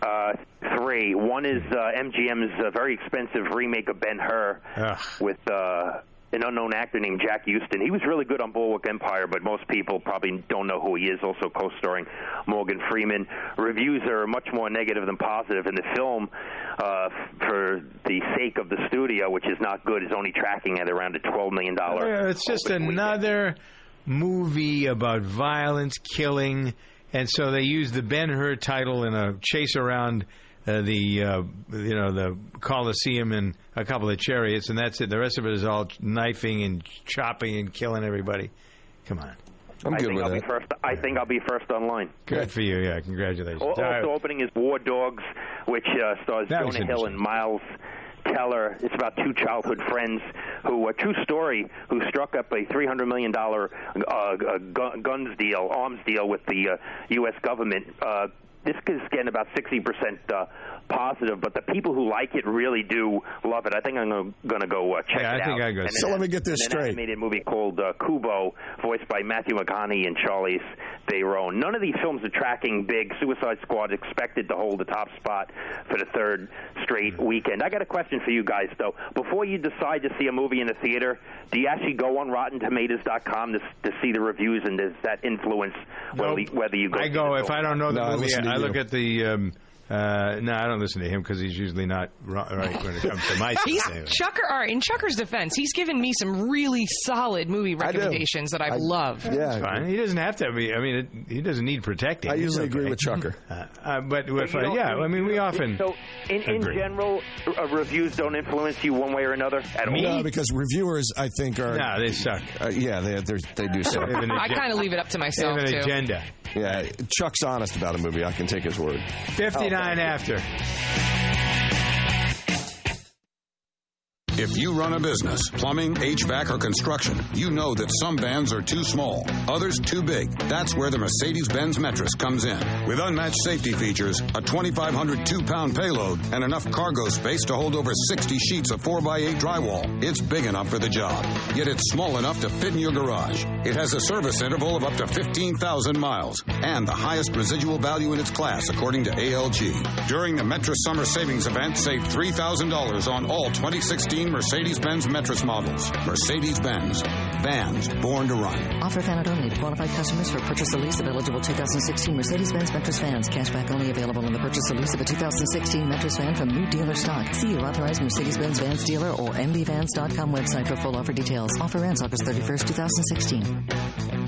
Uh, three. One is uh, MGM's uh, very expensive remake of Ben Hur with uh, an unknown actor named Jack Huston. He was really good on Boardwalk Empire, but most people probably don't know who he is. Also co-starring Morgan Freeman. Reviews are much more negative than positive, and the film, uh, for the sake of the studio, which is not good, is only tracking at around a $12 million. Yeah, it's just another movie about violence, killing, and so they use the Ben Hur title in a chase around uh, the uh, you know the Coliseum and a couple of chariots, and that's it. The rest of it is all knifing and chopping and killing everybody. Come on. I'm think I'll be first. I think I'll be first online. Good for you. Yeah, congratulations. Al- All right. Also opening is War Dogs, which uh, stars That was Jonah Hill and Miles Teller. It's about two childhood friends who, a true story, who struck up a $300 million uh, gu- guns deal, arms deal with the uh, U.S. government. Uh, this is getting about 60% uh, positive, but the people who like it really do love it. I think I'm going to go uh, check it out. Yeah, I it think out. I go And see let me get this and straight. An animated movie called uh, Kubo, voiced by Matthew McConaughey and Charlize Theron. None of these films are tracking big. Suicide Squad expected to hold the top spot for the third straight weekend. I got a question for you guys, though. Before you decide to see a movie in the theater, do you actually go on RottenTomatoes.com to, to see the reviews, and does that influence whether, Nope. whether you go? I go if? I don't know the No, movie. Listen to I, you. look at the. Um, uh, no, I don't listen to him because he's usually not right when it comes to my [laughs] He's stuff. Chucker. All right, in Chucker's defense, he's given me some really solid movie recommendations that I've love. That's fine. He doesn't have to be. I mean, it, he doesn't need protecting. I It's usually agree with Chucker. [laughs] Uh, uh, but But if you yeah, I mean, we often. So, in, in agree. general, uh, reviews don't influence you one way or another at all. No, because reviewers, I think, are. No, they suck. Uh, yeah, they they're, do [laughs] suck. They have an I kind of leave it up to myself they have an too. agenda. Yeah, Chuck's honest about a movie. I can take his word. 59 after. If you run a business, plumbing, HVAC, or construction, you know that some vans are too small, others too big. That's where the Mercedes Benz Metris comes in. With unmatched safety features, a 2,500 two pound payload, and enough cargo space to hold over 60 sheets of 4x8 drywall, it's big enough for the job. Yet it's small enough to fit in your garage. It has a service interval of up to 15,000 miles and the highest residual value in its class, according to ALG. During the Metris Summer Savings Event, save $3,000 on all 2016 Mercedes-Benz Metris models. Mercedes-Benz. Vans born to run. Offer valid only to qualified customers for purchase or lease of eligible 2016 Mercedes-Benz Metris vans. Cashback only available on the purchase or lease of a 2016 Metris van from new dealer stock. See your authorized Mercedes-Benz Vans dealer or mbvans.com website for full offer details. Offer ends August 31st, 2016.